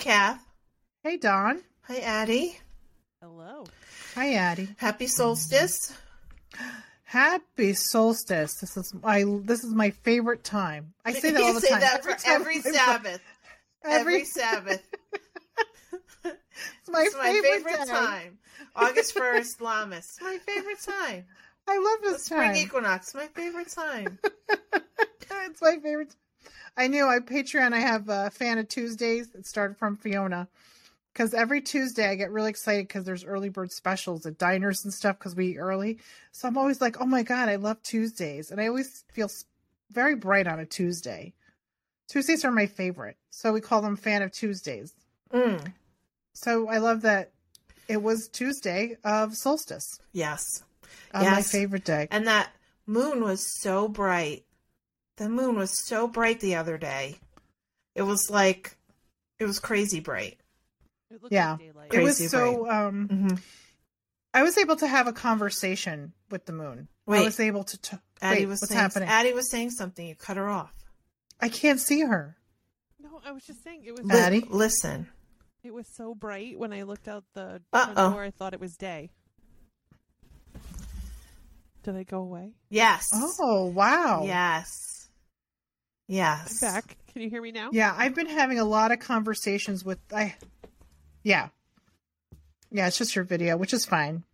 Kath. Hey, Don. Hi, Addie. Hello. Hi, Addie. Happy solstice. Happy solstice. This is my this is my favorite time. I say that all the say time. that for every Sabbath. Every, Every, Sabbath. it's my, it's my favorite, favorite, time. time. August 1st, Lammas. My favorite time. I love The this spring time. equinox. My favorite time. it's my favorite. I knew I Patreon. I have a fan of Tuesdays. It started from Fiona because every Tuesday I get really excited because there's early bird specials at diners and stuff because we eat early. So I'm always like, oh my god, I love Tuesdays, and I always feel very bright on a Tuesday. Tuesdays are my favorite, so we call them fan of Tuesdays. Mm, So I love that it was Tuesday of solstice yes. on my favorite day. And that moon was so bright. The moon was so bright the other day. It was like, it was crazy bright. It looked Yeah. like daylight. It was Crazy so um hmm I was able to have a conversation with the moon. I was able to. T- Addie wait, was what's saying, happening? Addie was saying something. You cut her off. I can't see her. No, I was just saying it was. Li- Addie? listen. It was so bright when I looked out the Uh-oh. door. I thought it was day. Did I go away? Yes. Oh wow! Yes. Yes. I'm back. Can you hear me now? yeah. I've been having a lot of conversations with. I, yeah, yeah. It's just your video, which is fine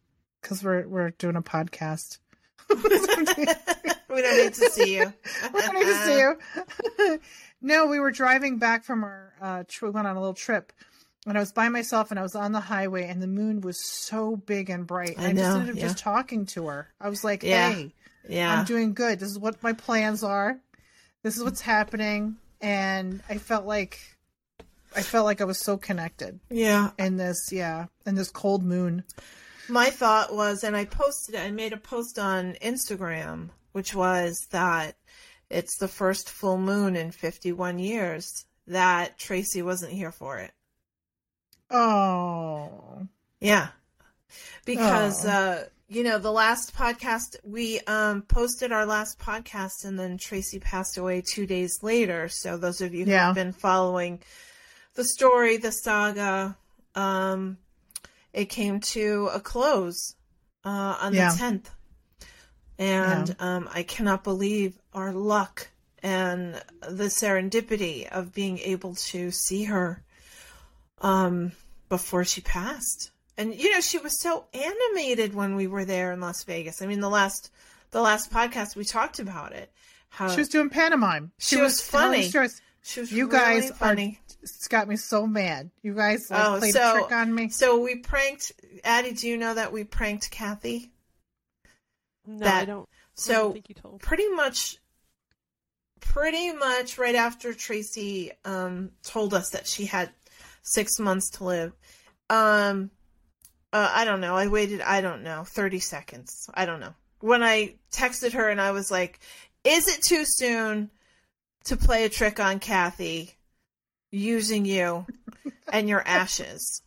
because we're we're doing a podcast. we don't need to see you. we don't need to see you. no, we were driving back from our. Uh, tr- we went on a little trip, and I was by myself, and I was on the highway, and the moon was so big and bright. And I I, just know, ended up just yeah. talking talking to her. I was like, Yeah. "Hey, Yeah. I'm doing good. This is what my plans are. This is what's happening." And I felt like, I felt like I was so connected yeah. in this, yeah, in this cold moon. My thought was, and I posted it, I made a post on Instagram, which was that it's the first full moon in 51 years that Tracy wasn't here for it. Oh, Yeah. Because Oh. uh you know, the last podcast we um posted our last podcast and then Tracy passed away 2 days later. So those of you who Yeah. have been following the story, the saga, um it came to a close uh on Yeah. the 10th. And um I cannot believe our luck and the serendipity of being able to see her um before she passed. And you know, she was so animated when we were there in Las Vegas. I mean, the last the last podcast we talked about it. How she was doing pantomime. She was telling funny. stories. she was You really guys funny. are. It's got me so mad. You guys like, Oh, played so- a trick on me. So we pranked Addie, do you know that we pranked Kathy? No, That- I don't. I So don't think you told. pretty much pretty much right after Tracy um told us that she had 6 months to live. Um uh, I don't know. I waited I don't know, 30 seconds. I don't know. When I texted her and I was like, "Is it too soon to play a trick on Kathy using you and your ashes?"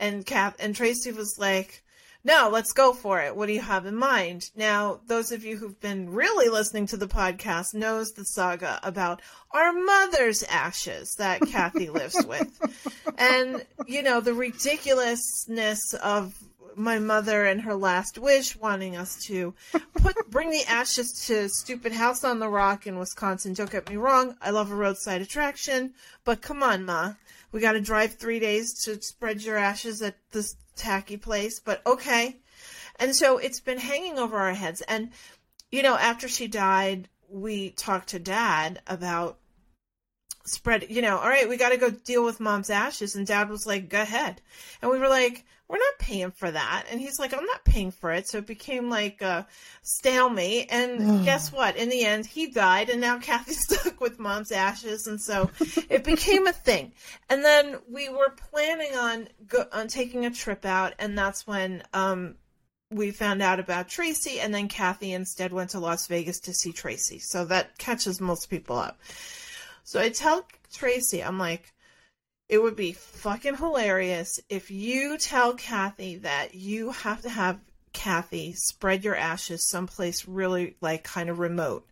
And Kath and Tracy was like, no, let's go for it. What do you have in mind? Now, those of you who've been really listening to the podcast knows the saga about our mother's ashes that Kathy lives with. And, you know, the ridiculousness of my mother and her last wish wanting us to put bring the ashes to stupid house on the rock in Wisconsin. Don't get me wrong, I love a roadside attraction, but come on, ma. We got to drive 3 days to spread your ashes at this tacky place, but okay. And so it's been hanging over our heads and you know, after she died, we talked to dad about spread, you know, all right, we got to go deal with mom's ashes. And dad was like, go ahead. And we were like, we're not paying for that. And he's like, I'm not paying for it. So it became like a stalemate. And guess what? In the end, he died. And now Kathy's stuck with mom's ashes. And so it became a thing. And then we were planning on, go- on taking a trip out. And that's when, um, we found out about Tracy, and then Kathy instead went to Las Vegas to see Tracy. So that catches most people up. So I tell Tracy, I'm like, it would be fucking hilarious if you tell Kathy that you have to have Kathy, spread your ashes someplace really like kind of remote,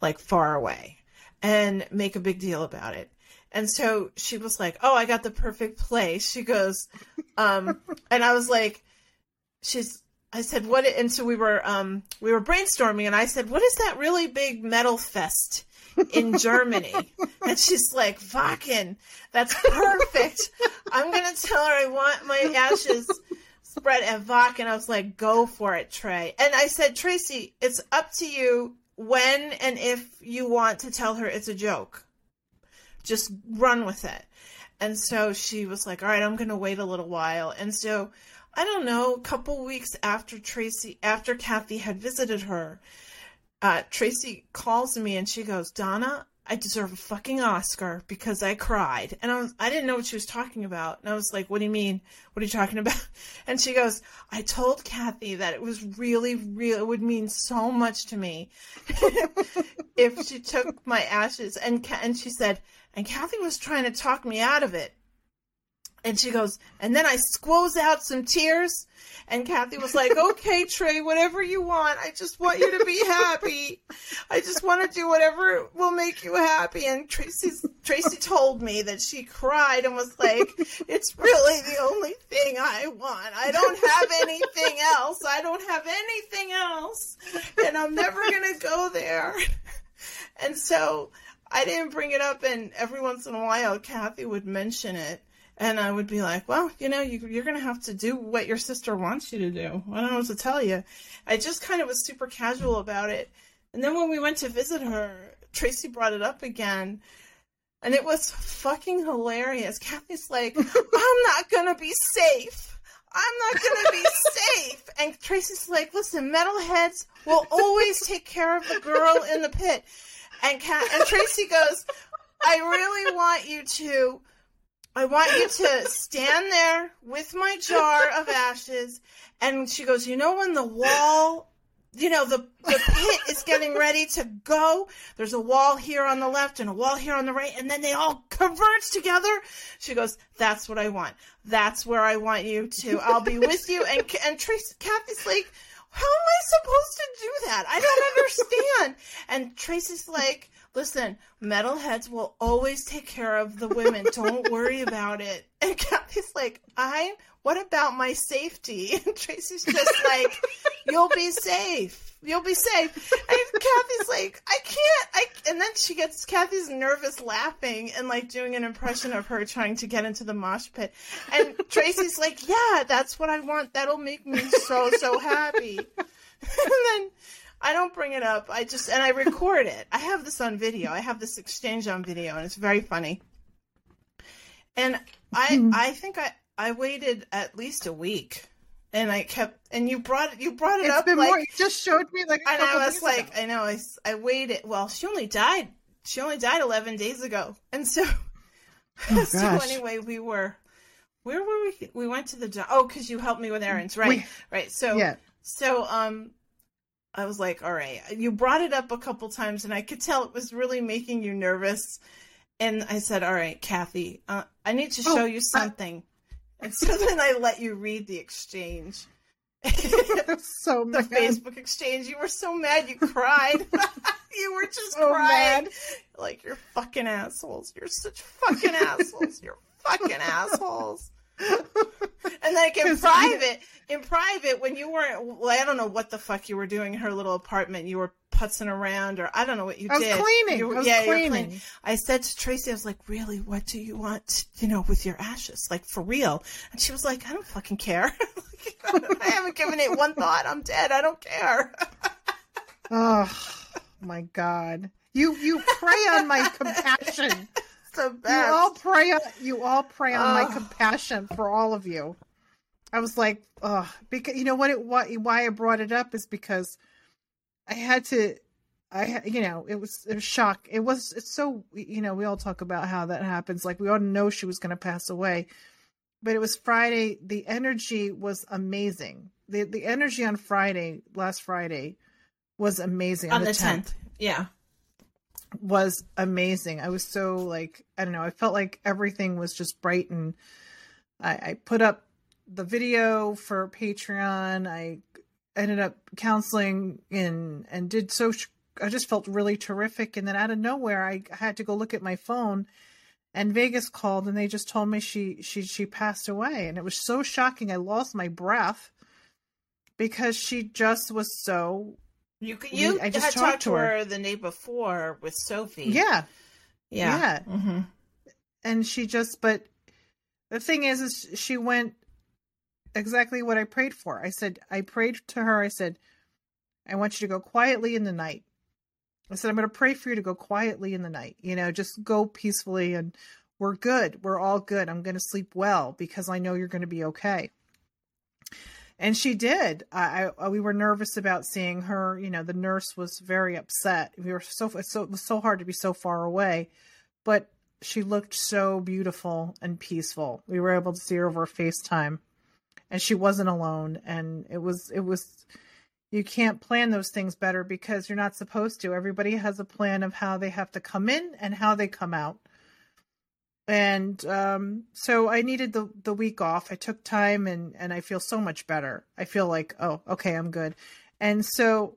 like far away, and make a big deal about it. And so she was like, "Oh, I got the perfect place." She goes, um, and I was like, "She's." I said, "What?" And so we were, um, we were brainstorming, and I said, "What is that really big metal fest in Germany?" and she's like, "Wacken, that's perfect. I'm gonna tell her I want my ashes." Spread at Wacken. I was like, go for it, Trey. And I said, Tracy, it's up to you when and if you want to tell her it's a joke just run with it. And so she was like, all right, I'm going to wait a little while. And so I don't know, a couple weeks after Tracy, after Kathy had visited her, uh, Tracy calls me and she goes, Donna, I deserve a fucking Oscar because I cried. And I was, I didn't know what she was talking about. And I was like, what do you mean? What are you talking about? And she goes, I told Kathy that it was really, real. It would mean so much to me if she took my ashes. And, and she said, and Kathy was trying to talk me out of it. And she goes, and then I squoze out some tears. And Kathy was like, okay, Trey, whatever you want. I just want you to be happy. I just want to do whatever will make you happy. And Tracy's, Tracy told me that she cried and was like, it's really the only thing I want. I don't have anything else. I don't have anything else. And I'm never going to go there. And so I didn't bring it up, and every once in a while, Kathy would mention it, and I would be like, "Well, you know, you, you're going to have to do what your sister wants you to do." I don't know what to tell you. I just kind of was super casual about it, and then when we went to visit her, Tracy brought it up again, and it was fucking hilarious. Kathy's like, "I'm not going to be safe." I'm not gonna be safe. And Tracy's like, listen, metalheads will always take care of the girl in the pit. And Kat and Tracy goes, I really want you to I want you to stand there with my jar of ashes and she goes, You know when the wall you know, the, the pit is getting ready to go. There's a wall here on the left and a wall here on the right, and then they all converge together. She goes, "That's what I want. That's where I want you to. I'll be with you." And and Tracy, Kathy's like, how am I supposed to do that? I don't understand. and Tracy's like, listen, metalheads will always take care of the women. Don't worry about it. And Kathy's like, I, what about my safety? And Tracy's just like, you'll be safe. You'll be safe. And Kathy's like, I can't. I and then she gets Kathy's nervous laughing and like doing an impression of her trying to get into the mosh pit. And Tracy's like, Yeah, that's what I want. That'll make me so so happy. and then I don't bring it up. I just and I record it. I have this on video. I have this exchange on video, and it's very funny. And I I think I I waited at least a week and I kept and you brought it you brought it it's up been like more, you just showed me like a and I was like ago. I know I, I waited well she only died she only died 11 days ago and so Oh, so gosh. anyway we were where were we we went to the oh because you helped me with errands right We- right so yeah. so um I was like all right you brought it up a couple times and I could tell it was really making you nervous and I said all right Kathy uh, I need to Oh, show you I- something and so then I let you read the exchange so the mad. Facebook exchange. You were so mad you cried. you were just So crying. mad. Like you're fucking assholes. You're such fucking assholes. You're fucking assholes. And like in private, in private, when you weren't, well, I don't know what the fuck you were doing in her little apartment. You were putzing around, or I don't know what you I was did. cleaning. You, I was yeah, were cleaning. I said to Tracy, I was like, really, what do you want, you know, with your ashes? Like, for real? And she was like, I don't fucking care. I haven't given it one thought. I'm dead. I don't care. Oh my god. You you prey on my compassion. It's the You all prey. on you all prey on my compassion for all of you. I was like, oh, because you know what it what why I brought it up is because I had to I you know, it was it was shock. It was it's so you know, we all talk about how that happens like we all know she was going to pass away. But it was Friday, the energy was amazing. The the energy on Friday, last Friday was amazing on the 10th. Yeah. Was amazing. I was so like I don't know. I felt like everything was just bright, and I, I put up the video for Patreon. I ended up counseling and and did so. I just felt really terrific, and then out of nowhere, I had to go look at my phone, and Vegas called, and they just told me she she she passed away, and it was so shocking. I lost my breath because she just was so. You you I just had talked talked to her. her the day before with Sophie. Yeah, yeah. yeah. hmm and she just but the thing is is she went exactly what i prayed for. I said i prayed to her. I said i want you to go quietly in the night. I said i'm going to pray for you to go quietly in the night. You know just go peacefully and we're good. We're all good. I'm going to sleep well because i know you're going to be okay and she did I, I uh, we were nervous about seeing her you know the nurse was very upset we were so so it was so hard to be so far away but she looked so beautiful and peaceful. We were able to see her over FaceTime and she wasn't alone and it was it was you can't plan those things better because you're not supposed to. Everybody has a plan of how they have to come in and how they come out. And um so I needed the the week off. I took time and and I feel so much better. I feel like, oh, okay, I'm good. And so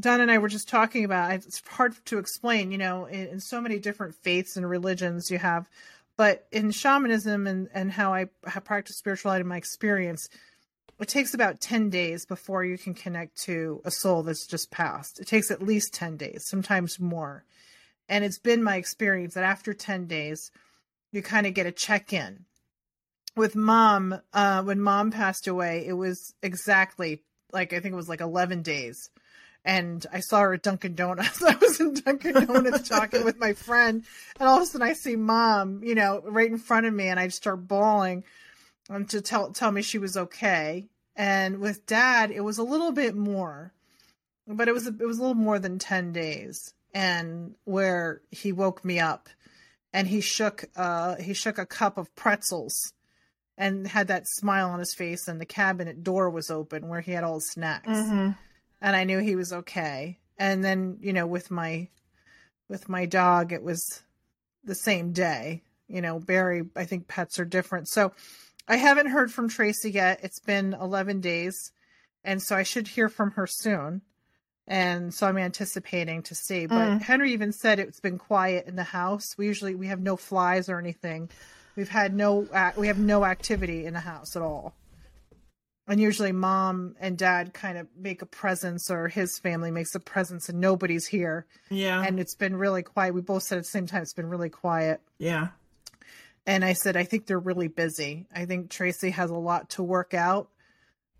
Don and I were just talking about it's hard to explain, you know, in, in so many different faiths and religions you have, but in shamanism and, and how I have practiced spirituality in my experience, it takes about 10 days before you can connect to a soul that's just passed. It takes at least 10 days, sometimes more. And it's been my experience that after 10 days, you kind of get a check in. With mom, uh, when mom passed away, it was exactly like, I think it was like 11 days and I saw her at Dunkin' Donuts. I was in Dunkin' Donuts talking with my friend, and all of a sudden I see mom, you know, right in front of me, and I start bawling um, to tell tell me she was okay. And with dad, it was a little bit more, but it was it was a little more than ten days, and where he woke me up, and he shook uh he shook a cup of pretzels. And had that smile on his face, and the cabinet door was open where he had all his snacks hmm and I knew he was okay. And then, you know, with my with my dog, it was the same day. You know, Barry, I think pets are different. So I haven't heard from Tracy yet. It's been 11 days, and so I should hear from her soon. And so I'm anticipating to see. But Mm. Henry even said it's been quiet in the house. We usually we have no flies or anything. We've had no we have no activity in the house at all and usually mom and dad kind of make a presence or his family makes a presence and nobody's here Yeah. and it's been really quiet we both said at the same time it's been really quiet yeah. and i said i think they're really busy i think tracy has a lot to work out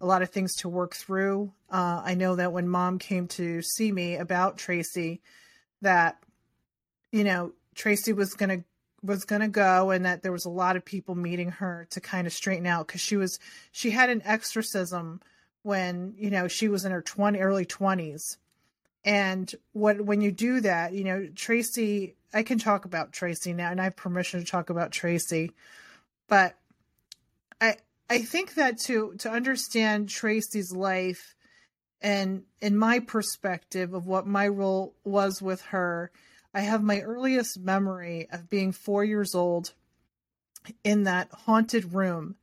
a lot of things to work through. Uh, i know that when mom came to see me about tracy that you know tracy was to was to go and that there was a lot of people meeting her to kind of straighten out because she was she had an exorcism when you know she was in her 20 early 20s and what when you do that you know tracy i can talk about tracy now and i have permission to talk about tracy but i i think that to to understand tracy's life and in my perspective of what my role was with her I have my earliest memory of being four years old in that haunted room.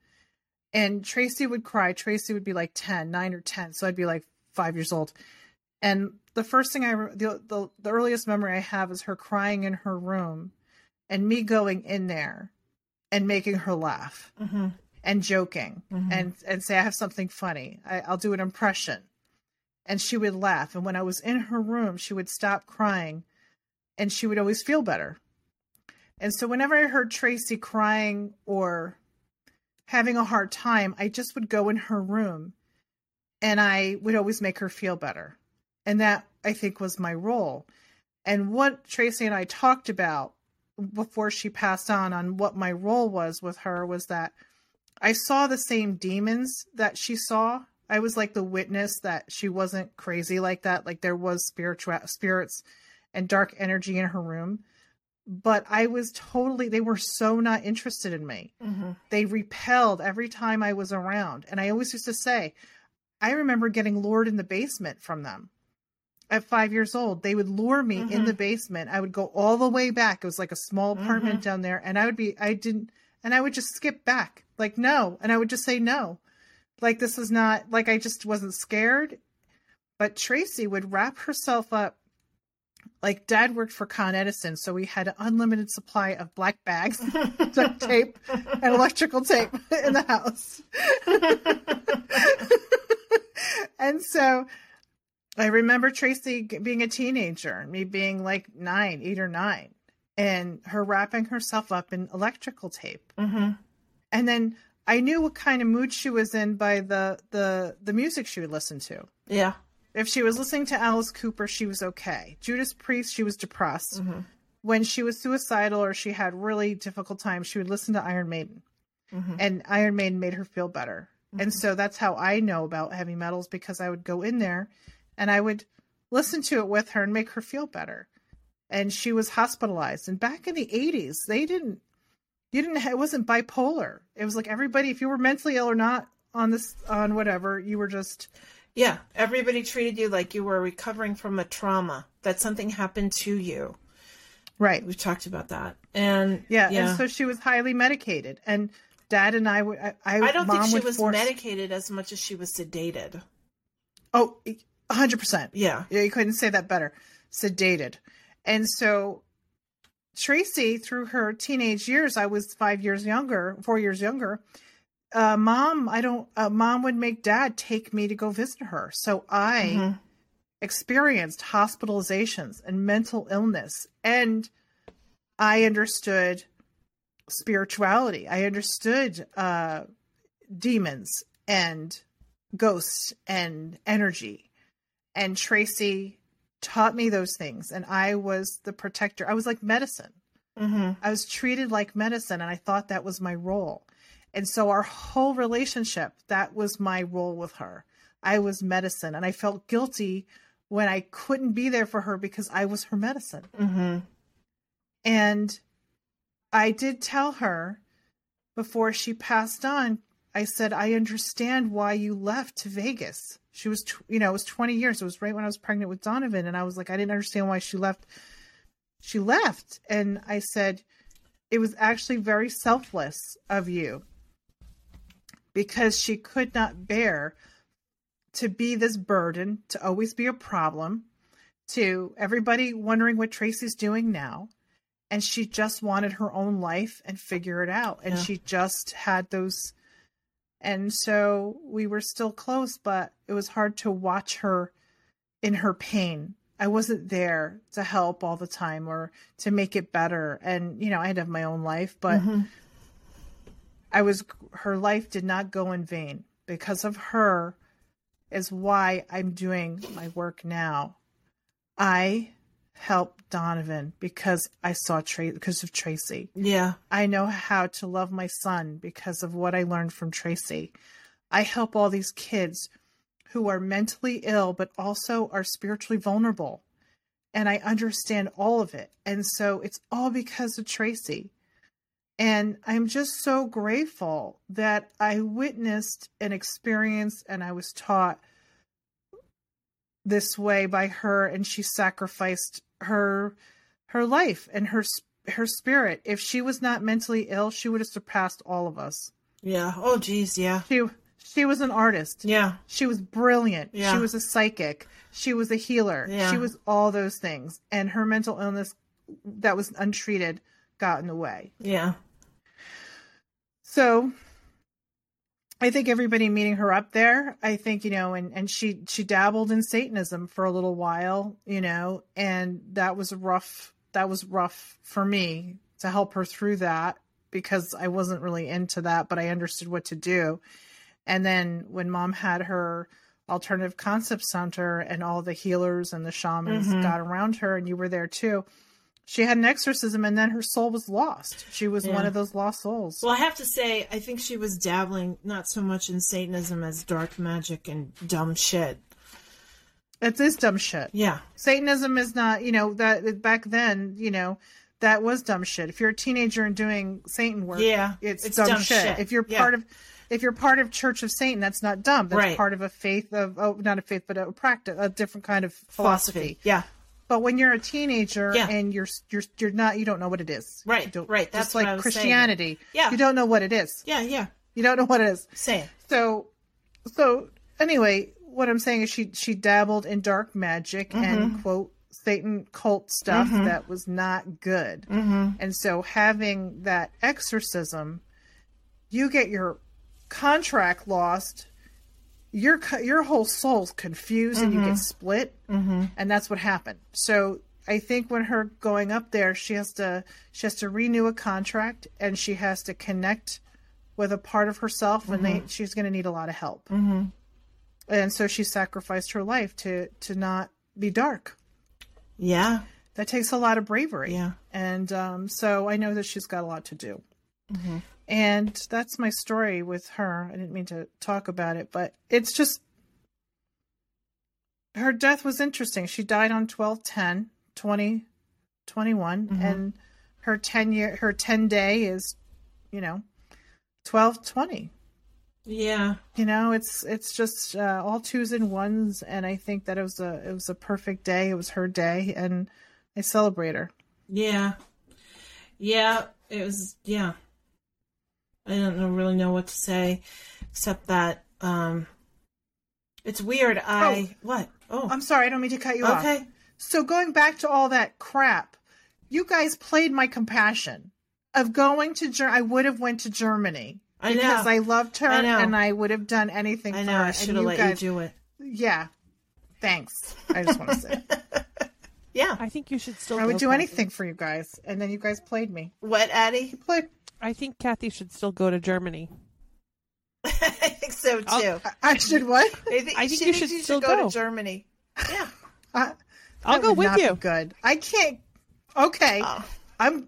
And Tracy would cry. Tracy would be like 10, 9 or 10. So I'd be like five years old. And the first thing I, the, the, the earliest memory I have is her crying in her room and me going in there and making her laugh hmm and joking Mhm. and, and say, I have something funny. I, I'll do an impression. And she would laugh. And when I was in her room, she would stop crying and she would always feel better. And so whenever I heard Tracy crying or having a hard time, I just would go in her room and I would always make her feel better. And that I think was my role. And what Tracy and I talked about before she passed on on what my role was with her was that I saw the same demons that she saw. I was like the witness that she wasn't crazy like that. Like there was spiritual spirits and dark energy in her room. But I was totally they were so not interested in me. hmm They repelled every time I was around. And I always used to say, I remember getting lured in the basement from them. At five years old, they would lure me in Mhm. the basement. I would go all the way back. It was like a small apartment down there, and I would be, I didn't, and I would just skip back, like no, and I would just say no, Like this was not like I just wasn't scared. But Tracy would wrap herself up like dad worked for Con Edison, so we had an unlimited supply of black bags, duct tape, and electrical tape in the house. and so I remember Tracy being a teenager, me being like nine, eight or nine, and her wrapping herself up in electrical tape. Mm-hmm. And then I knew what kind of mood she was in by the the the music she would listen to. Yeah. If she was listening to Alice Cooper, she was okay. Judas Priest, she was depressed. Mm-hmm. When she was suicidal or she had really difficult times, she would listen to Iron Maiden. Mm-hmm. And Iron Maiden made her feel better. And so that's how I know about heavy metals because I would go in there and I would listen to it with her and make her feel better. And she was hospitalized. And back in the 80s, they didn't you didn't it wasn't bipolar. It was like everybody if you were mentally ill or not on this on whatever, you were just Yeah. Everybody treated you like you were recovering from a trauma, that something happened to you. right. We've talked about that. And Yeah, yeah. and so she was highly medicated, and Dad and I would. I, I, I don't think she was force- medicated as much as she was sedated. Oh, hundred percent. Yeah. Yeah, you couldn't say that better. Sedated, and so Tracy, through her teenage years, I was five years younger, four years younger. Uh, mom, I don't. Uh, mom would make Dad take me to go visit her, so I Mhm. experienced hospitalizations and mental illness, and I understood spirituality. I understood uh, demons and ghosts and energy. And Tracy taught me those things, and I was the protector. I was like medicine. Mm-hmm. I was treated like medicine, and I thought that was my role. And so, our whole relationship, that was my role with her. I was medicine, and I felt guilty when I couldn't be there for her because I was her medicine. Mm-hmm. And I did tell her before she passed on, I said, I understand why you left to Vegas. She was, tw- you know, it was 20 years. It was right when I was pregnant with Donovan. And I was like, I didn't understand why she left. She left. And I said, it was actually very selfless of you because she could not bear to be this burden, to always be a problem, to everybody wondering what Tracy's doing now and she just wanted her own life and figure it out and Yeah. she just had those and so we were still close but it was hard to watch her in her pain. I wasn't there to help all the time or to make it better. And you know i had to have my own life but Mhm. i was her life did not go in vain. Because of her is why i'm doing my work now. I helped donovan because i saw Tra- because of tracy Yeah. I know how to love my son because of what I learned from Tracy. I help all these kids who are mentally ill, but also are spiritually vulnerable. And I understand all of it. And so it's all because of Tracy. And I'm just so grateful that I witnessed and experienced and I was taught this way by her and she sacrificed her her life and her her spirit. If she was not mentally ill, she would have surpassed all of us. Yeah. Oh, geez. Yeah. She she was an artist. Yeah. She was brilliant. Yeah. She was a psychic. She was a healer. Yeah. She was all those things. And her mental illness that was untreated got in the way. Yeah. So I think everybody meeting her up there, I think, you know, and, and she, she dabbled in Satanism for a little while, you know, and that was rough. That was rough for me to help her through that because I wasn't really into that, but I understood what to do. And then when mom had her alternative concept center and all the healers and the shamans Mhm. got around her and you were there too, she had an exorcism and then her soul was lost. She was one of those lost souls. Well, I have to say, I think she was dabbling not so much in Satanism as dark magic and dumb shit. It is dumb shit. Yeah. Satanism is not, you know, that back then, you know, that was dumb shit. If you're a teenager and doing Satan work, Yeah, it's, it's dumb, dumb shit. shit. If you're Yeah. part of, if you're part of Church of Satan, that's not dumb. That's Right. part of a faith of, oh, not a faith, but a practice, a different kind of philosophy. Yeah. But when you're a teenager Yeah. and you're you're you're not, you don't know what it is. Right, right. That's like was saying. Christianity. Yeah. You don't know what it is. Yeah. Yeah. You don't know what it is. Say it. So so anyway, what I'm saying is she she dabbled in dark magic and quote Satan cult stuff that was not good. Mm-hmm. And so having that exorcism, you get your contract lost. Your your whole soul's confused and you get split, Mm-hmm. and that's what happened. So I think when her going up there, she has to she has to renew a contract and she has to connect with a part of herself, and they she's going to need a lot of help. Mm-hmm. And so she sacrificed her life to to not be dark. Yeah. That takes a lot of bravery. Yeah. And um, so I know that she's got a lot to do. Mm-hmm. And that's my story with her. I didn't mean to talk about it, but it's just her death was interesting. She died on 12 10 2021 Mhm. and her 10 year her 10 day is you know 12 20 Yeah. you know it's it's just uh, all twos and ones and i think that it was a it was a perfect day it was her day and i celebrate her Yeah. Yeah. It was, yeah. I don't know, really know what to say except that, um, it's weird. I, what? Oh, i'm sorry i don't mean to cut you off okay. so going back to all that crap you guys played my compassion of going to Ger- i would have went to germany I know. because i loved her I know. and i would have done anything I for know. her I should have let guys- you do it. yeah thanks i just want to say Yeah. I think you should still. i would do anything for you guys and then you guys played me What, Addie? you played I think Kathy should still go to Germany. I think so too. I'll- i should what I think, I think she you thinks should still go, go. to Germany. Yeah. I, I'll go with you. good i can't okay Oh. I'm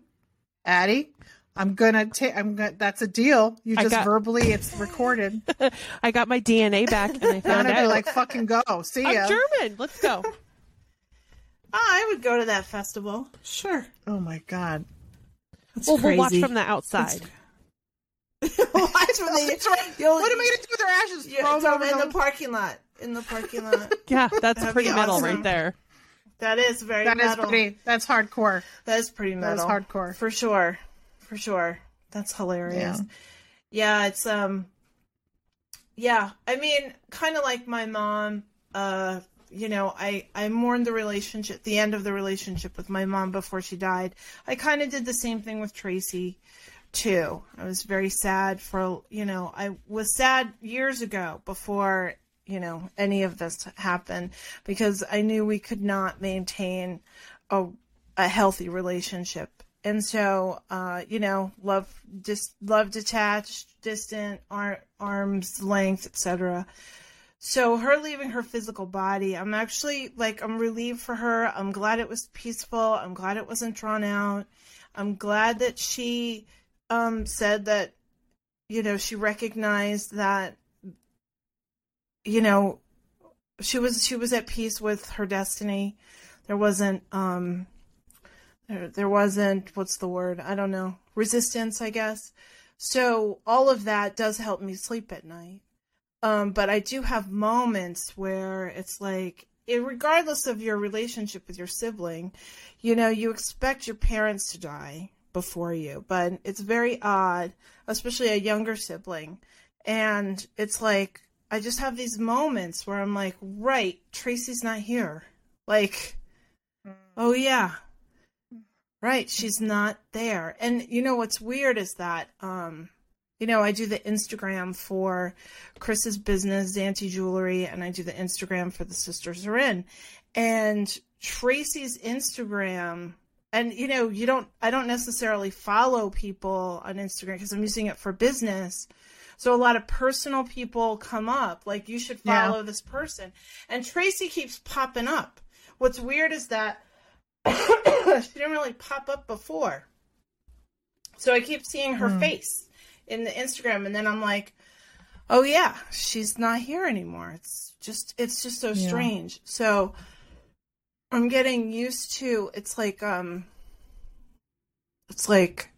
Addie. I'm gonna take. I'm gonna. That's a deal. You just got- verbally. It's recorded. I got my DNA back and I I'm found gonna out. like, "Fucking go." See ya. I'm German. Let's go. Oh, I would go to that festival. Sure. Oh my god. That's Well, we'll watch from the outside. watch from the. You'll, What am I gonna do with their ashes? You, Throw them throw over them in the- the parking lot. In the parking lot. Yeah, that's That'd pretty metal awesome. right there. That is very That is metal. pretty. That's hardcore. That is pretty That is metal. hardcore. For sure. For sure. That's hilarious. Yeah. Yeah, it's um yeah, I mean, kind of like my mom, uh you know, I I mourned the relationship, the end of the relationship with my mom before she died. I kind of did the same thing with Tracy too. I was very sad for, you know, I was sad years ago before, you know, any of this happened because I knew we could not maintain a a healthy relationship. And so, uh, you know, love, just love detached, distant, ar- arms length, etc. So her leaving her physical body, I'm actually like, I'm relieved for her. I'm glad it was peaceful. I'm glad it wasn't drawn out. I'm glad that she, um, said that, you know, she recognized that, you know, she was, she was at peace with her destiny. There wasn't, um, there, there wasn't what's the word i don't know resistance i guess so all of that does help me sleep at night um, but i do have moments where it's like it, regardless of your relationship with your sibling you know you expect your parents to die before you. But it's very odd especially a younger sibling. And it's like i just have these moments where i'm like right tracy's not here. Like oh yeah. Right, she's not there. And you know what's weird is that um you know, I do the Instagram for Chris's business, Zanti Jewelry, and I do the Instagram for the Sisters Are In. And Tracy's Instagram and you know, you don't I don't necessarily follow people on Instagram because I'm using it for business. So a lot of personal people come up, like you should Yeah. follow this person. And Tracy keeps popping up. What's weird is that she didn't really pop up before. So I keep seeing her Hmm. face in the Instagram and then I'm like, "Oh yeah, she's not here anymore." It's just it's just so Yeah. strange. So I'm getting used to it's like um it's like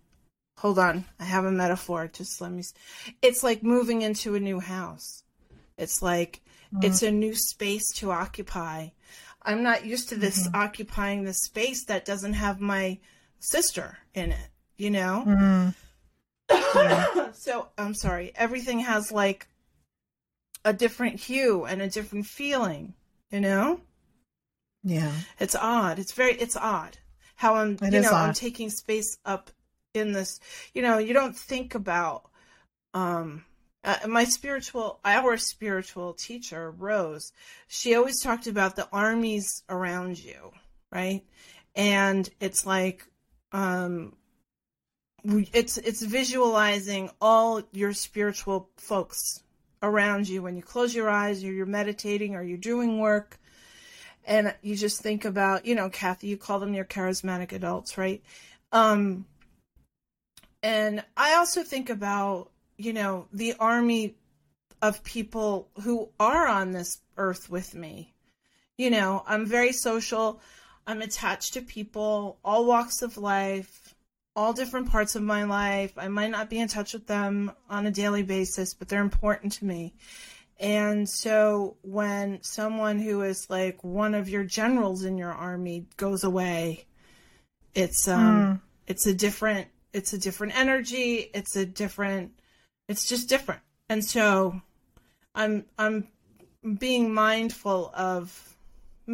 hold on, I have a metaphor. Just let me s- It's like moving into a new house. It's like mm. it's a new space to occupy. I'm not used to this mm-hmm. occupying this space that doesn't have my sister in it, you know? Mm. Mm. so I'm sorry. Everything has like a different hue and a different feeling, you know? Yeah. It's odd. It's very it's odd how I'm It you know, I'm taking space up in this. You know, you don't think about um uh, my spiritual our spiritual teacher Rose, she always talked about the armies around you, right? And it's like um it's it's visualizing all your spiritual folks around you. When you close your eyes or you're meditating or you're doing work and you just think about you know kathy you call them your charismatic adults right? Um and i also think about you know the army of people who are on this earth with me. You know i'm very social. I'm attached to people all walks of life all different parts of my life. I might not be in touch with them on a daily basis but they're important to me. And so when someone who is like one of your generals in your army goes away, it's um it's a different it's a different energy, it's a different it's just different. And so I'm I'm being mindful of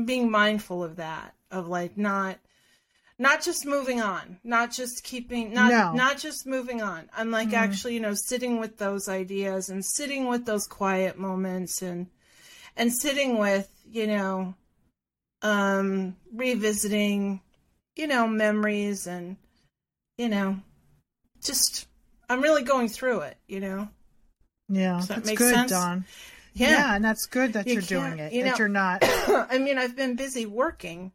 being mindful of that of like not not just moving on not just keeping not No. not just moving on i'm like actually you know sitting with those ideas and sitting with those quiet moments and and sitting with you know um revisiting you know memories and you know just i'm really going through it you know Yeah. Does that That's make good, sense? Dawn. yeah, Yeah. and that's good that You are doing it. you that know- you're not. i mean i've been busy working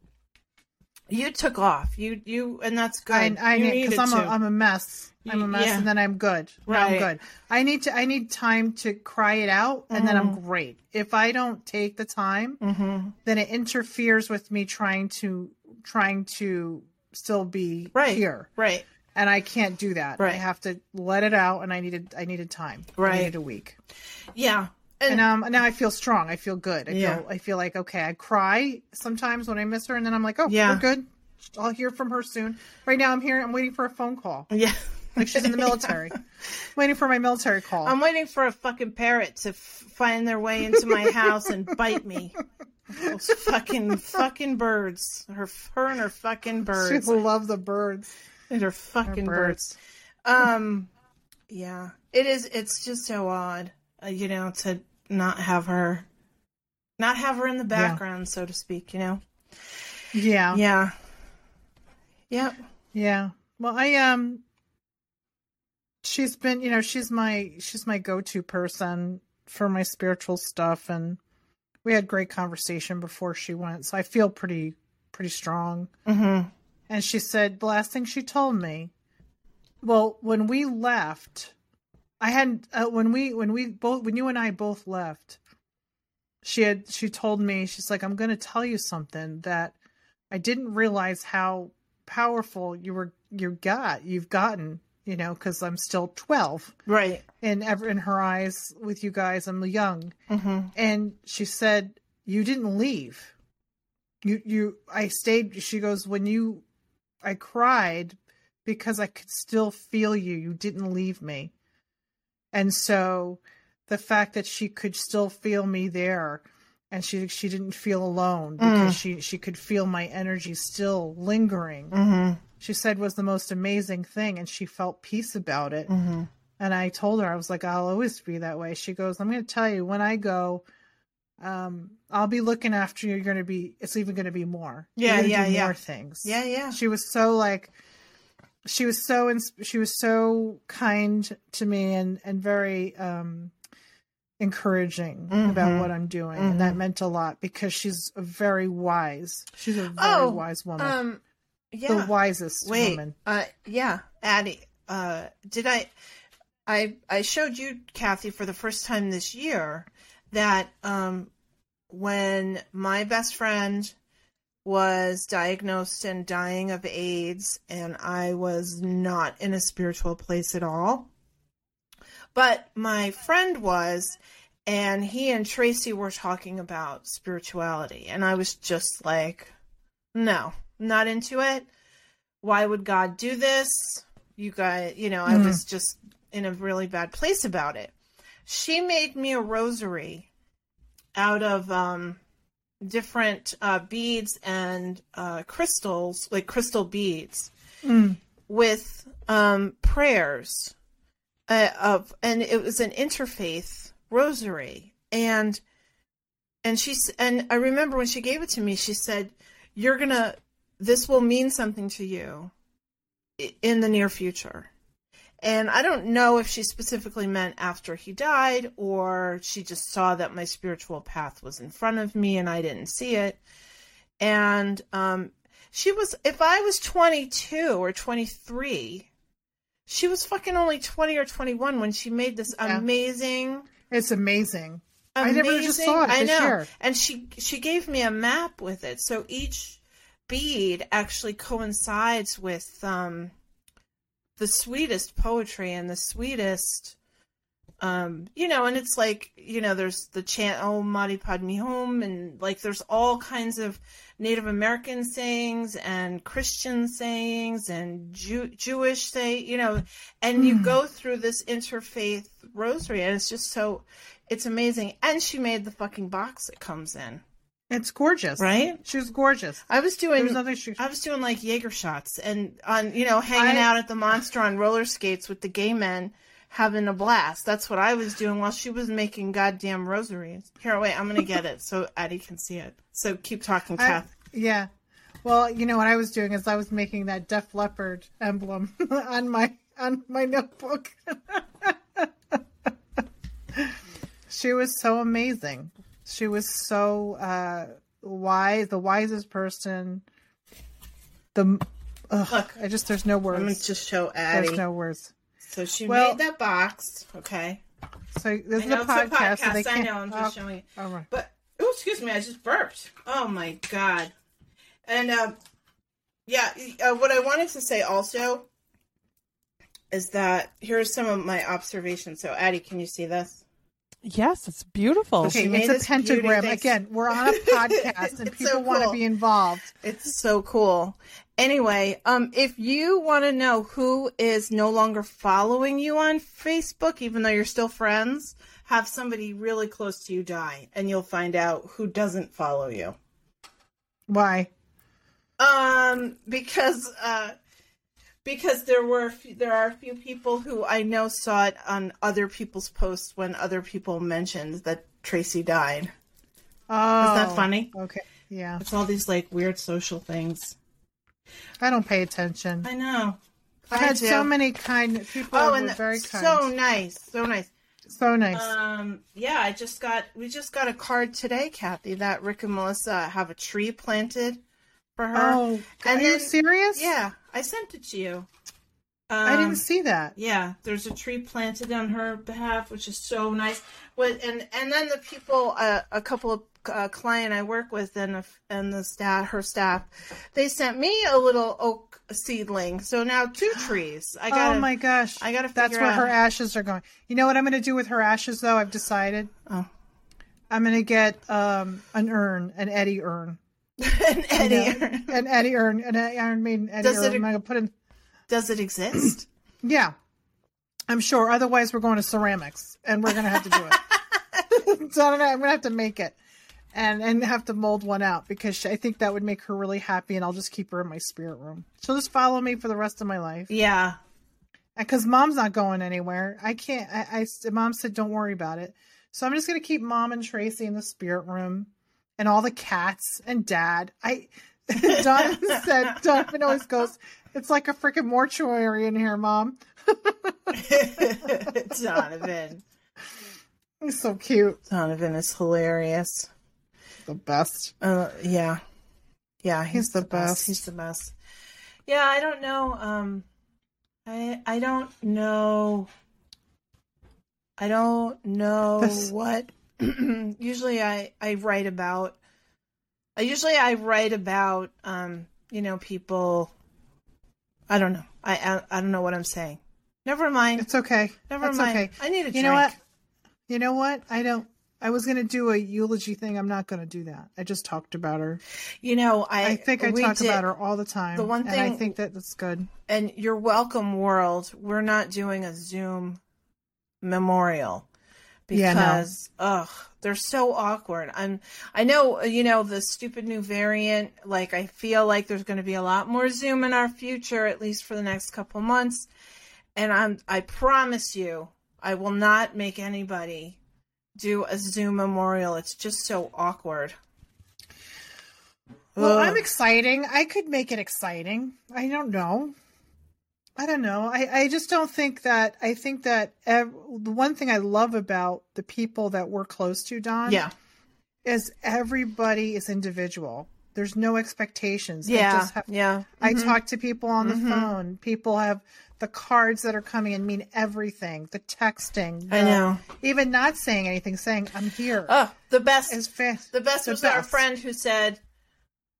you took off you you and that's good I, I need because I'm a. I'm a mess. I'm a mess, Yeah. and then I'm good. Right. I'm good. I need to. I need time to cry it out, and then Mm-hmm. I'm great. If I don't take the time, Mhm. then it interferes with me trying to trying to still be right here, right and I can't do that. Right. I have to let it out, and I needed I needed time. Right. I needed a week, yeah and um now I feel strong. I feel good. I Yeah. feel I feel like okay. I cry sometimes when I miss her, and then I'm like, oh, Yeah. we're good. I'll hear from her soon. Right now, I'm here. I'm waiting for a phone call. yeah Like she's in the military. waiting for my military call. I'm waiting for a fucking parrot to f- find their way into my house and bite me. Those fucking fucking birds. Her, her and her fucking birds. she love the birds. And her fucking birds. birds. Um, yeah, it is. It's just so odd, uh, you know, to not have her, not have her in the background, so to speak. You know. Yeah. Yeah. Yep. Yeah. Well, I um she's been, you know, she's my she's my go-to person for my spiritual stuff and we had great conversation before she went. So I feel pretty pretty strong. Mm-hmm. And she said the last thing she told me, well, when we left, I had uh, when we when we both when you and I both left, she had she told me she's like I'm going to tell you something that I didn't realize how powerful you were you got you've gotten you know because I'm still 12 Right. and ever in her eyes with you guys I'm young Mm-hmm. and she said you didn't leave you you i stayed she goes when you i cried because i could still feel you you didn't leave me and so the fact that she could still feel me there and she she didn't feel alone because she she could feel my energy still lingering Mm-hmm. she said was the most amazing thing and she felt peace about it Mm-hmm. and I told her, I was like, I'll always be that way. She goes, I'm going to tell you, when I go, um, I'll be looking after you. You're going to be, it's even going to be more. Yeah, yeah, do yeah. More things. Yeah. Yeah. She was so like, she was so, ins- she was so kind to me and, and very, um, encouraging about Mhm. what I'm doing. And that Mhm. meant a lot because she's a very wise, she's a very Oh, wise woman. Um. Yeah. the wisest Wait. woman. Uh. Yeah. Addie. Uh. Did I? I I showed you Kathy for the first time this year that um when my best friend was diagnosed and dying of AIDS and I was not in a spiritual place at all. But my friend was and he and Tracy were talking about spirituality and I was just like no, not into it. Why would God do this? You guys, you know, I Mhm. was just in a really bad place about it. she made me a rosary out of um, different uh, beads and uh, crystals, like crystal beads, Mm. with um, prayers uh, of, and it was an interfaith rosary, and and she's and I remember when she gave it to me, she said, "You're gonna, this will mean something to you in the near future." And I don't know if she specifically meant after he died or she just saw that my spiritual path was in front of me and I didn't see it. And um, she was, if I was 22 or 23, she was fucking only 20 or 21 when she made this Yeah. amazing. It's amazing. I never just saw it I this know. year. And she she gave me a map with it. So each bead actually coincides with um the sweetest poetry and the sweetest um you know and it's like you know there's the chant oh Madi Padme Hum and like there's all kinds of Native American sayings and Christian sayings and Jew- Jewish say you know and you Hmm. go through this interfaith rosary and it's just so it's amazing and she made the fucking box it comes in It's gorgeous. right She was gorgeous. I was doing was nothing she. I was doing like Jaeger shots and on you know hanging I- out at the monster on roller skates with the gay men having a blast. That's what I was doing while she was making goddamn rosaries. Here, wait, I'm gonna get it so Addie can see it. So keep talking, I- yeah. Well, you know what I was doing is I was making that Def Leppard emblem on my on my notebook. she was so amazing. She was so uh, wise, the wisest person. The ugh, Look, I just there's no I'm words. just show There's no words. So she Well- made that box. Okay. So this I is a a podcast, so they. I can't. know. I'm just oh, showing. all right. But oh, excuse me, I just burped. Oh my god. And uh, yeah, uh, what I wanted to say also is that here are some of my observations. So, Addie, can you see this? Yes, it's beautiful. Okay. Okay, She made it's a pentagram. Again, we're on a podcast and people so want to be involved. It's so cool. Anyway, um, if you want to know who is no longer following you on Facebook, even though you're still friends, have somebody really close to you die, and you'll find out who doesn't follow you. Why? Um, because uh, because there were a few, there are a few people who I know saw it on other people's posts when other people mentioned that Tracy died. Oh, is that funny? Okay, yeah. It's all these like weird social things. I don't pay attention. I know. I've I had do. so many kind people. Oh, were and very so nice, so nice. So nice. Um, yeah, I just got we just got a card today, Cathy, that Rick and Melissa have a tree planted for her. oh, and are you serious? yeah, I sent it to you. Um, I didn't see that. Yeah, there's a tree planted on her behalf, which is so nice. What and and then the people, uh, a couple of uh, client I work with and the, and the staff, her staff, they sent me a little oak seedling. So now two trees. I got. oh my gosh! I gotta That's where out- her ashes are going. You know what I'm going to do with her ashes, though? I've decided. Oh. I'm going to get um an urn, an Eddie urn, an Eddie. Yeah. an Eddie urn, an Iron Maiden Eddie Does urn. it- I'm going to put in. Does it exist? Yeah, I'm sure. Otherwise, we're going to ceramics, and we're going to have to do it. so I don't know. I'm going to have to make it, and and have to mold one out because she, I think that would make her really happy, and I'll just keep her in my spirit room. She'll just follow me for the rest of my life. yeah. because mom's not going anywhere. I can't. I, I mom said don't worry about it, so I'm just gonna keep mom and Tracy in the spirit room, and all the cats and dad. I Donovan said Donovan always goes. It's like a freaking mortuary in here, mom. Donovan. He's so cute. Donovan is hilarious. The best. Uh, yeah, yeah, he's, He's the, the best. best. He's the best. Yeah, I don't know. Um, I I don't know. I don't know what. usually, I I write about. I usually I write about um you know people. I don't know. I I, I don't know what I'm saying. Never mind. It's okay. Never That's mind. okay. I need a You drink. know what? You know what? I don't. I was gonna do a eulogy thing. I'm not gonna do that. I just talked about her. You know, I I think I talk did- about her all the time. the one and I think that that's good. and you're welcome world we're not doing a zoom memorial Yeah, no. because ugh, they're so awkward. I'm I know you know the stupid new variant. Like I feel like there's going to be a lot more Zoom in our future, at least for the next couple months. And I'm I promise you, I will not make anybody do a Zoom memorial. It's just so awkward. Well, Ugh. I'm exciting. I could make it exciting. I don't know. I don't know. I, I just don't think that. I think that ev- the one thing I love about the people that we're close to, Don, yeah, is everybody is individual. There's no expectations. Yeah, just have- yeah. I Mhm. talk to people on the Mhm. phone. People have the cards that are coming and mean everything. The texting. I know. Even not saying anything, saying "I'm here" Oh, the best. is fast. The best the was our friend who said,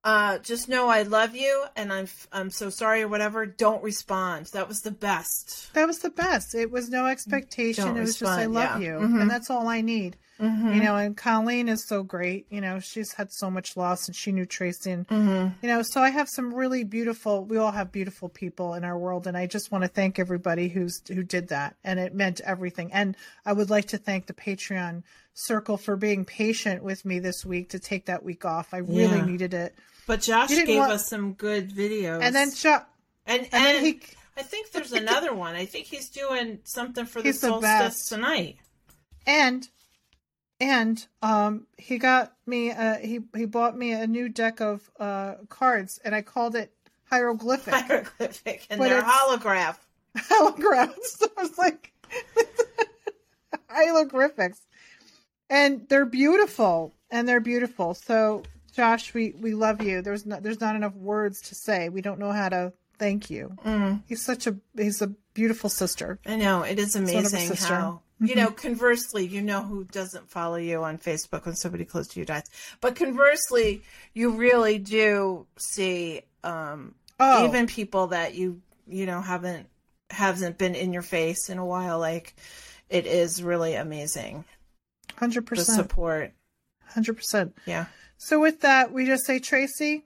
uh, "Just know I love you, and I'm I'm so sorry or whatever. Don't respond." That was the best. That was the best. It was no expectation. Don't it was just I love yeah. you, Mhm. and that's all I need. Mm-hmm. You know, and Colleen is so great. You know, she's had so much loss, and she knew Tracy, and Mm-hmm. you know, so I have some really beautiful. We all have beautiful people in our world, and I just want to thank everybody who's who did that, and it meant everything. And I would like to thank the Patreon circle for being patient with me this week to take that week off. I really Yeah. needed it. But Josh gave want- us some good videos, And then Chuck, and and and, then he I think there's another one. I think he's doing something for the He's solstice best. tonight. and and um he got me uh he he bought me a new deck of uh cards and i called it hieroglyphic. Hieroglyphic and But their it's- holograph. holographs i was like hieroglyphics. And they're beautiful and they're beautiful. So josh we we love you. There's not there's not enough words to say. We don't know how to thank you. Mm, he's such a he's a beautiful sister. I know. It is Sort of amazing how you know. Conversely, you know who doesn't follow you on Facebook when somebody close to you dies. But conversely, you really do see um, oh even people that you you know haven't hasn't been in your face in a while. Like it is really amazing 100% support. 100% Yeah. So with that, we just say, Tracy,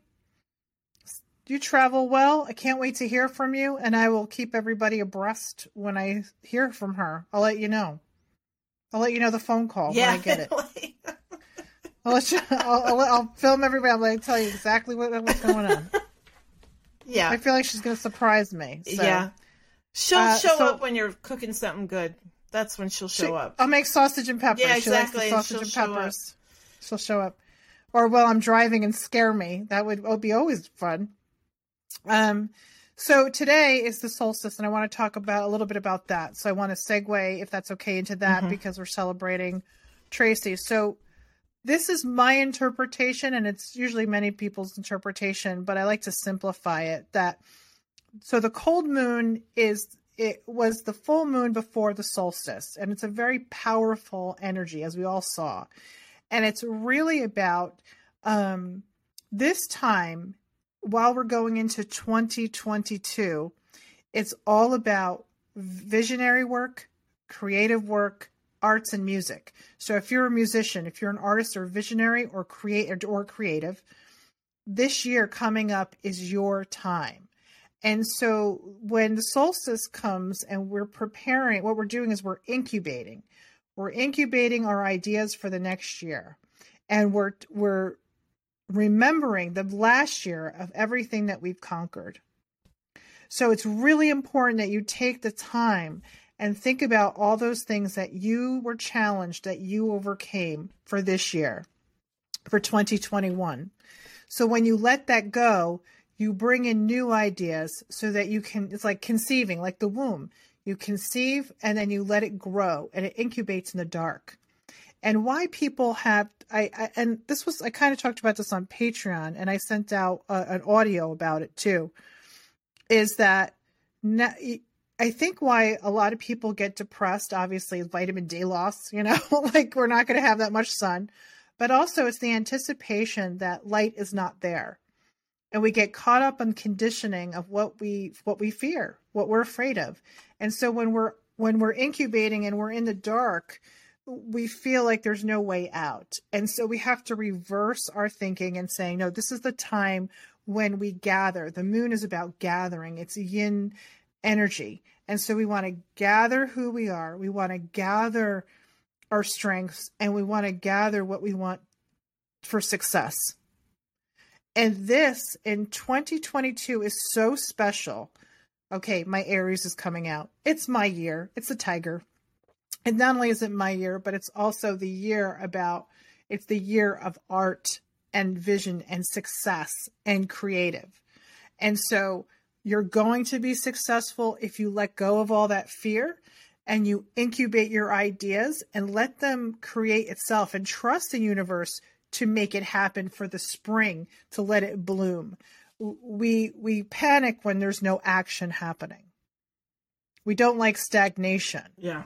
you travel well. I can't wait to hear from you, and I will keep everybody abreast when I hear from her. I'll let you know. I'll let you know the phone call yeah. when I get it. I'll, let you, I'll, I'll, I'll film everybody. I'll like, tell you exactly what, what's going on. yeah. I feel like she's going to surprise me. So. Yeah. She'll Uh, show so- up when you're cooking something good. That's when she'll show She- up. I'll make sausage and peppers. Yeah, She likes the exactly, and sausage she'll and show up. peppers. She'll show up. Or while I'm driving and scare me. That would, would be always fun. Um, so today is the solstice, and I want to talk about a little bit about that. So I want to segue, if that's okay, into that Mhm. because we're celebrating Tracy. So this is my interpretation, and it's usually many people's interpretation, but I like to simplify it. That so the cold moon is it was the full moon before the solstice, and it's a very powerful energy, as we all saw, and it's really about um, this time while we're going into 2022. It's all about visionary work, creative work, arts and music. So if you're a musician, if you're an artist or visionary or create or creative, this year coming up is your time. And so when the solstice comes and we're preparing, what we're doing is we're incubating. We're incubating our ideas for the next year. And we're we're remembering the last year of everything that we've conquered. So it's really important that you take the time and think about all those things that you were challenged that you overcame for this year, for 2021. So when you let that go, you bring in new ideas so that you can, it's like conceiving, like the womb. You conceive and then you let it grow and it incubates in the dark. And why people have, I, I and this was, I kind of talked about this on Patreon and I sent out uh, an audio about it too, is that I think why a lot of people get depressed, obviously, vitamin D loss, you know, like we're not going to have that much sun, but also it's the anticipation that light is not there. And we get caught up in conditioning of what we what we fear, what we're afraid of. And so when we're when we're incubating and we're in the dark, we feel like there's no way out. And so we have to reverse our thinking and saying, no, this is the time when we gather. The moon is about gathering. It's yin energy. And so we want to gather who we are. We want to gather our strengths and we want to gather what we want for success. And this in 2022 is so special. Okay, my Aries is coming out. It's my year. It's a tiger. And not only is it my year, but it's also the year about it's the year of art and vision and success and creative. And so you're going to be successful if you let go of all that fear and you incubate your ideas and let them create itself and trust the universe to make it happen for the spring to let it bloom. We we panic when there's no action happening. We don't like stagnation. Yeah.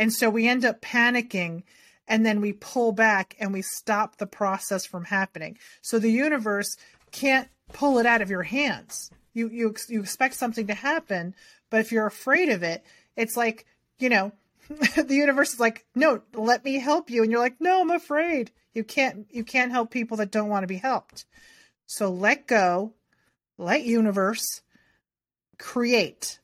And so we end up panicking and then we pull back and we stop the process from happening. So the universe can't pull it out of your hands. You you you expect something to happen, but if you're afraid of it, it's like, you know, the universe is like, "No, let me help you." And you're like, "No, I'm afraid." You can't you can't help people that don't want to be helped. So let go, let universe create.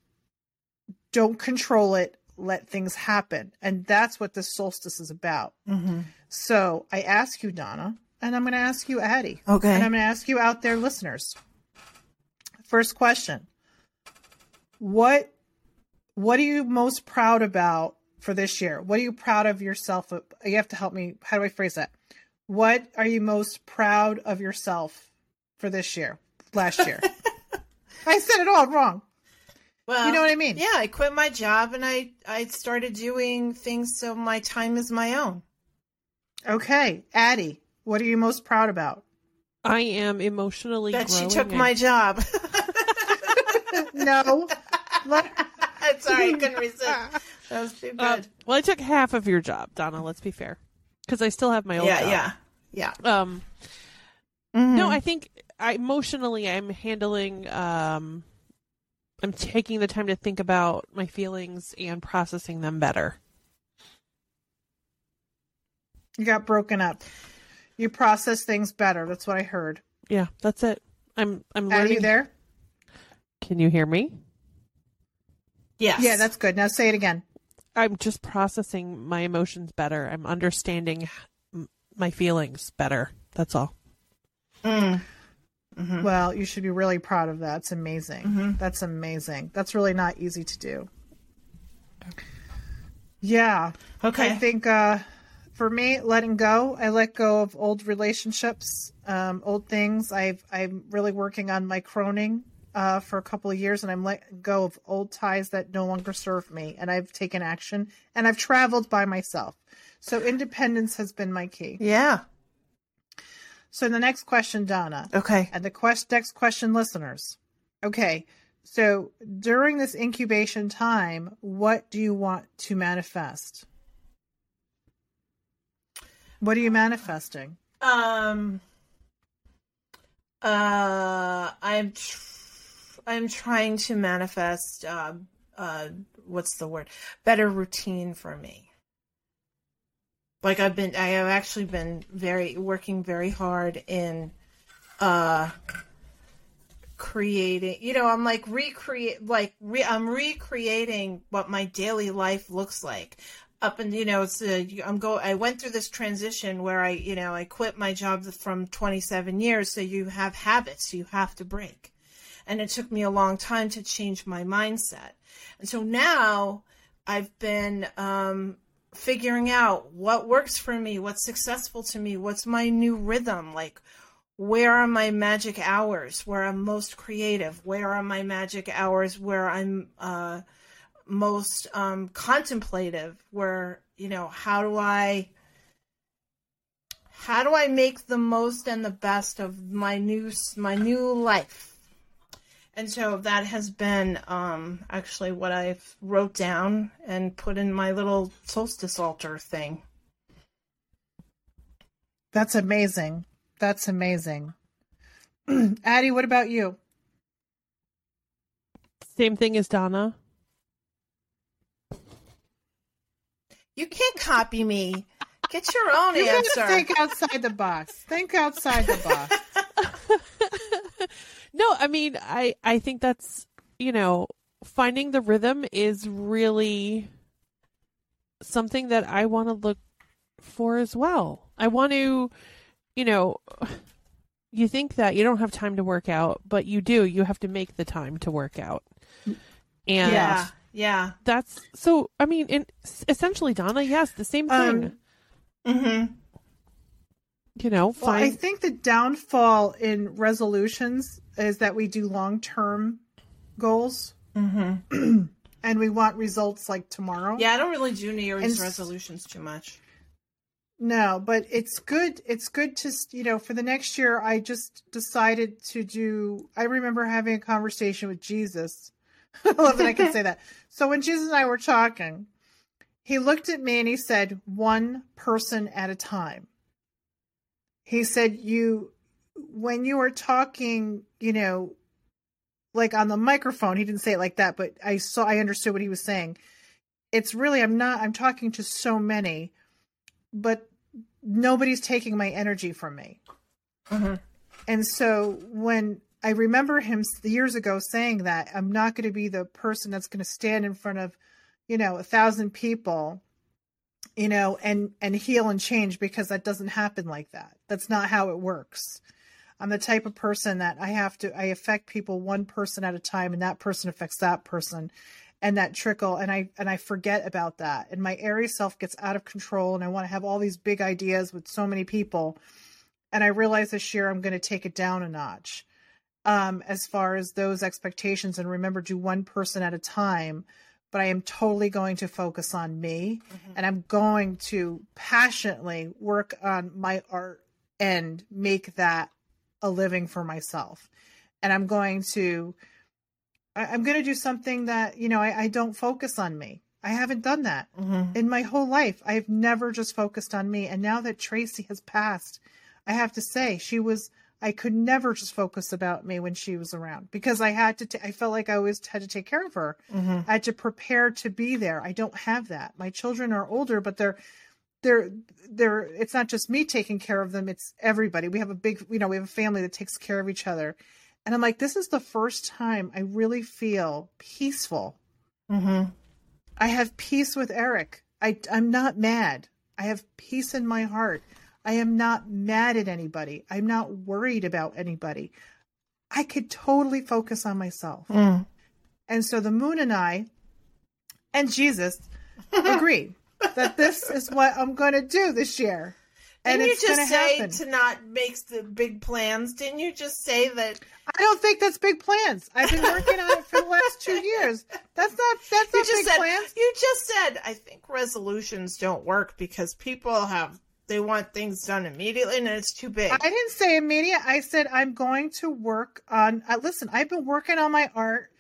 Don't control it, let things happen. And that's what this solstice is about. Mm-hmm. So I ask you, Donna, and I'm going to ask you, Addie. Okay. And I'm going to ask you out there, listeners. First question What what are you most proud about for this year? What are you proud of yourself? You have to help me. How do I phrase that? What are you most proud of yourself for this year? Last year. I said it all wrong. Well, You know what I mean? Yeah, I quit my job and I I started doing things so my time is my own. Okay. Addie, what are you most proud about? I am emotionally That she took and- my job. No. I'm sorry, I couldn't resist. That was too Uh, good. well, I took half of your job, Donna. Let's be fair, because I still have my old yeah, job. yeah, yeah. Yeah. Um, Mhm. no, I think I emotionally I'm handling. Um, I'm taking the time to think about my feelings and processing them better. you got broken up. You process things better. That's what I heard. Yeah, that's it. I'm I'm Addie, learning. you there? Can you hear me? yes. Yeah, that's good. Now say it again. I'm just processing my emotions better. I'm understanding my feelings better. That's all. Mm. Mhm. Well, you should be really proud of that. It's amazing. Mhm. That's amazing. That's really not easy to do. Yeah. Okay. I think uh, for me, letting go, I let go of old relationships, um, old things. I've I'm really working on my croning uh, for a couple of years, and I'm letting go of old ties that no longer serve me. And I've taken action, and I've traveled by myself. So independence has been my key. yeah. So the next question, Donna, Okay. and the quest next question, listeners. Okay, so during this incubation time, what do you want to manifest? What are you manifesting? Um. Uh, I'm. Tr- I'm trying to manifest. Uh, uh, what's the word? Better routine for me. Like I've been, I have actually been very working very hard in, uh, creating. You know, I'm like recreate, like re, I'm recreating what my daily life looks like up and you know it's uh, i'm go i went through this transition where i you know i quit my job from 27 years so you have habits you have to break and it took me a long time to change my mindset and so now i've been um figuring out what works for me what's successful to me what's my new rhythm like where are my magic hours where i'm most creative where are my magic hours where i'm uh most um, contemplative where you know how do i how do i make the most and the best of my new my new life and so that has been um, actually what i've wrote down and put in my little solstice altar thing That's amazing. That's amazing. Addie, what about you? Same thing as Donna. you can't copy me get your own You gotta answer think outside the box. Think outside the box. no, I mean, I I think that's you know finding the rhythm is really something that I want to look for as well. I want to, you know, you think that you don't have time to work out, but you do. You have to make the time to work out. And Yeah. Yeah. that's so, I mean, in, essentially, Donna, yes, the same thing. Um, Mm-hmm. You know, Well, I think the downfall in resolutions is that we do long term goals Mm-hmm. and we want results like tomorrow. Yeah, I don't really do New Year's And resolutions too much. No, but it's good. It's good to, you know, for the next year, I just decided to do. I remember having a conversation with Jesus. I love that I can say that. So when Jesus and I were talking, he looked at me and he said, one person at a time. He said, you, when you are talking, you know, like on the microphone, he didn't say it like that, but I saw, I understood what he was saying. It's really, I'm not, I'm talking to so many but nobody's taking my energy from me. Mhm. And so when I remember him years ago saying that, I'm not going to be the person that's going to stand in front of, you know, a thousand people, you know, and and heal and change because that doesn't happen like that. That's not how it works. I'm the type of person that I have to I affect people one person at a time and that person affects that person and that trickle and I and I forget about that. And my airy self gets out of control and I want to have all these big ideas with so many people. And I realize this year I'm going to take it down a notch. Um, as far as those expectations and remember do one person at a time, but I am totally going to focus on me and I'm going to passionately work on my art and make that a living for myself. And I'm going to I, I'm going to do something that, you know, I, I don't focus on me. I haven't done that Mm-hmm. in my whole life. I've never just focused on me. And now that Tracy has passed, I have to say she was, I could never just focus about me when she was around because I had to, ta- I felt like I always had to take care of her. Mm-hmm. I had to prepare to be there. I don't have that. My children are older, but they're, they're, they're, it's not just me taking care of them. It's everybody. We have a big, you know, we have a family that takes care of each other. And I'm like, this is the first time I really feel peaceful. Mm-hmm. I have peace with Eric. I, I'm not mad. I have peace in my heart. I am not mad at anybody. I'm not worried about anybody. I could totally focus on myself. Mm. And so the moon and I and Jesus agree that this is what I'm going to do this year. And Didn't you just say happen. to not make the big plans? Didn't you just say that I don't think that's big plans. I've been working on it for the last two years. That's not that's you not just big said plans. you just said I think resolutions don't work because people have they want things done immediately and it's too big. I didn't say immediate. I said I'm going to work on. Uh, listen, I've been working on my art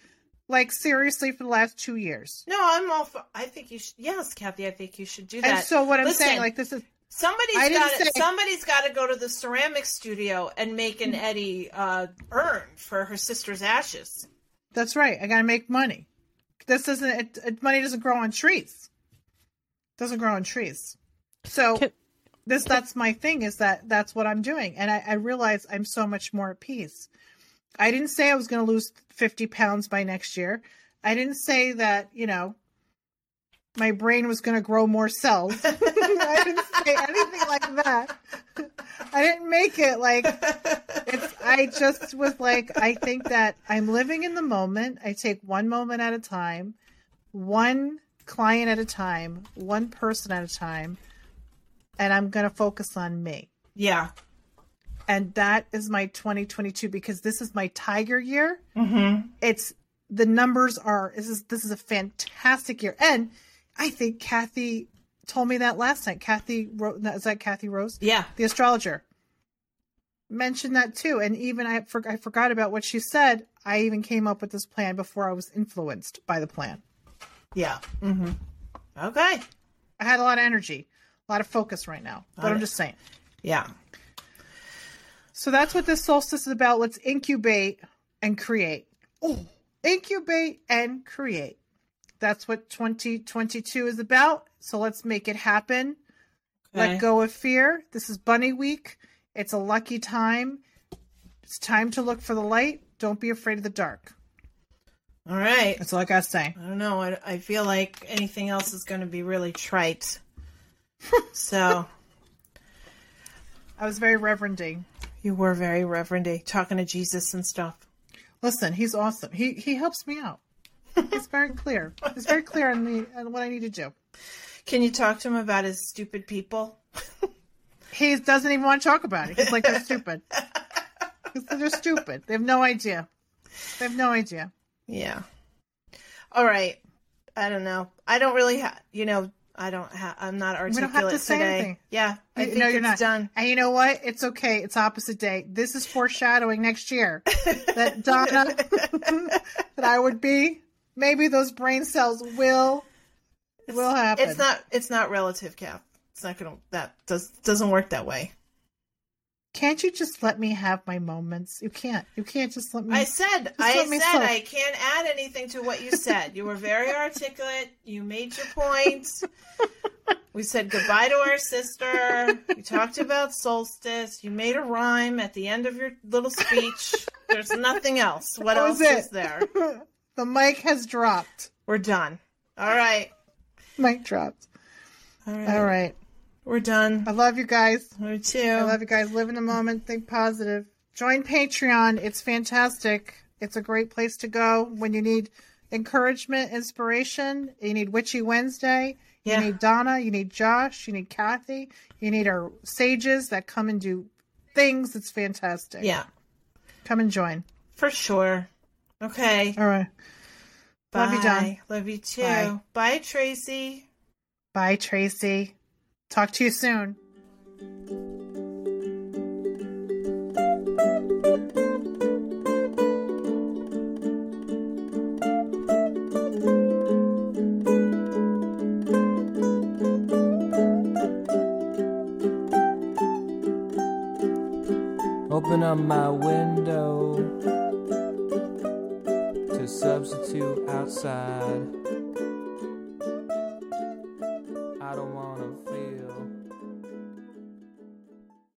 like seriously for the last two years. no, I'm all for, I think you should Yes, Cathy, I think you should do that. And so what I'm Listen, saying, like this is Somebody's I didn't got say- somebody's got to go to the ceramic studio and make an Eddie uh, urn for her sister's ashes. that's right. I got to make money. This doesn't. It, it, money doesn't grow on trees. Doesn't grow on trees. So Can- this that's my thing is that that's what I'm doing, and I, I realize I'm so much more at peace. I didn't say I was going to lose 50 pounds by next year. I didn't say that you know my brain was going to grow more cells. I didn't say anything like that. I didn't make it like it's. I just was like, I think that I'm living in the moment. I take one moment at a time, one client at a time, one person at a time, and I'm going to focus on me. Yeah. And that is my 2022 because this is my tiger year. Mm-hmm. It's the numbers are this is this is a fantastic year, and I think Kathy told me that last night. Kathy wrote is that Kathy Rose? Yeah. the astrologer mentioned that too and even I, for, I forgot about what she said i even came up with this plan before i was influenced by the plan Yeah. Mm-hmm. Okay. i had a lot of energy a lot of focus right now but i'm just saying Yeah. so that's what this solstice is about let's incubate and create oh incubate and create that's what 2022 is about so let's make it happen Okay. Let go of fear. This is bunny week. It's a lucky time. It's time to look for the light. Don't be afraid of the dark. All right. That's all I gotta say. I don't know. I, I feel like anything else is going to be really trite. So I was very reverendy. you were very reverendy, talking to Jesus and stuff. Listen, he's awesome. He he helps me out. He's very clear. He's very clear on me on what I need to do. Can you talk to him about his stupid people? He doesn't even want to talk about it. He's like they're stupid. They're stupid. They have no idea. They have no idea. Yeah. All right. I don't know. I don't really have, you know, I don't have, I'm not We articulate don't have to say today. anything. Yeah. I You- think no, you're it's not. done. And you know what? It's okay. It's opposite day. This is foreshadowing next year that Donna, that I would be. Maybe those brain cells will will happen. It's not, it's not relative, Cap. It's not to, that does, doesn't work that way. Can't you just let me have my moments? You can't. You can't just let me. I said, I said. I can't add anything to what you said. You were very articulate. You made your points. We said goodbye to our sister. You talked about solstice. You made a rhyme at the end of your little speech. There's nothing else. What else it. is there? the mic has dropped. We're done. All right. Mic dropped. All right. All right. We're done. I love you guys. Me too. I love you guys. Live in the moment. Think positive. Join Patreon. It's fantastic. It's a great place to go when you need encouragement, inspiration. You need Witchy Wednesday. Yeah. You need Donna. You need Josh. You need Cathy. You need our sages that come and do things. It's fantastic. yeah, Come and join. for sure. Okay. All right. Bye. Love you, John. Love you too. Bye. Bye, Tracy. Bye, Tracy. Talk to you soon. Open up my window to substitute outside.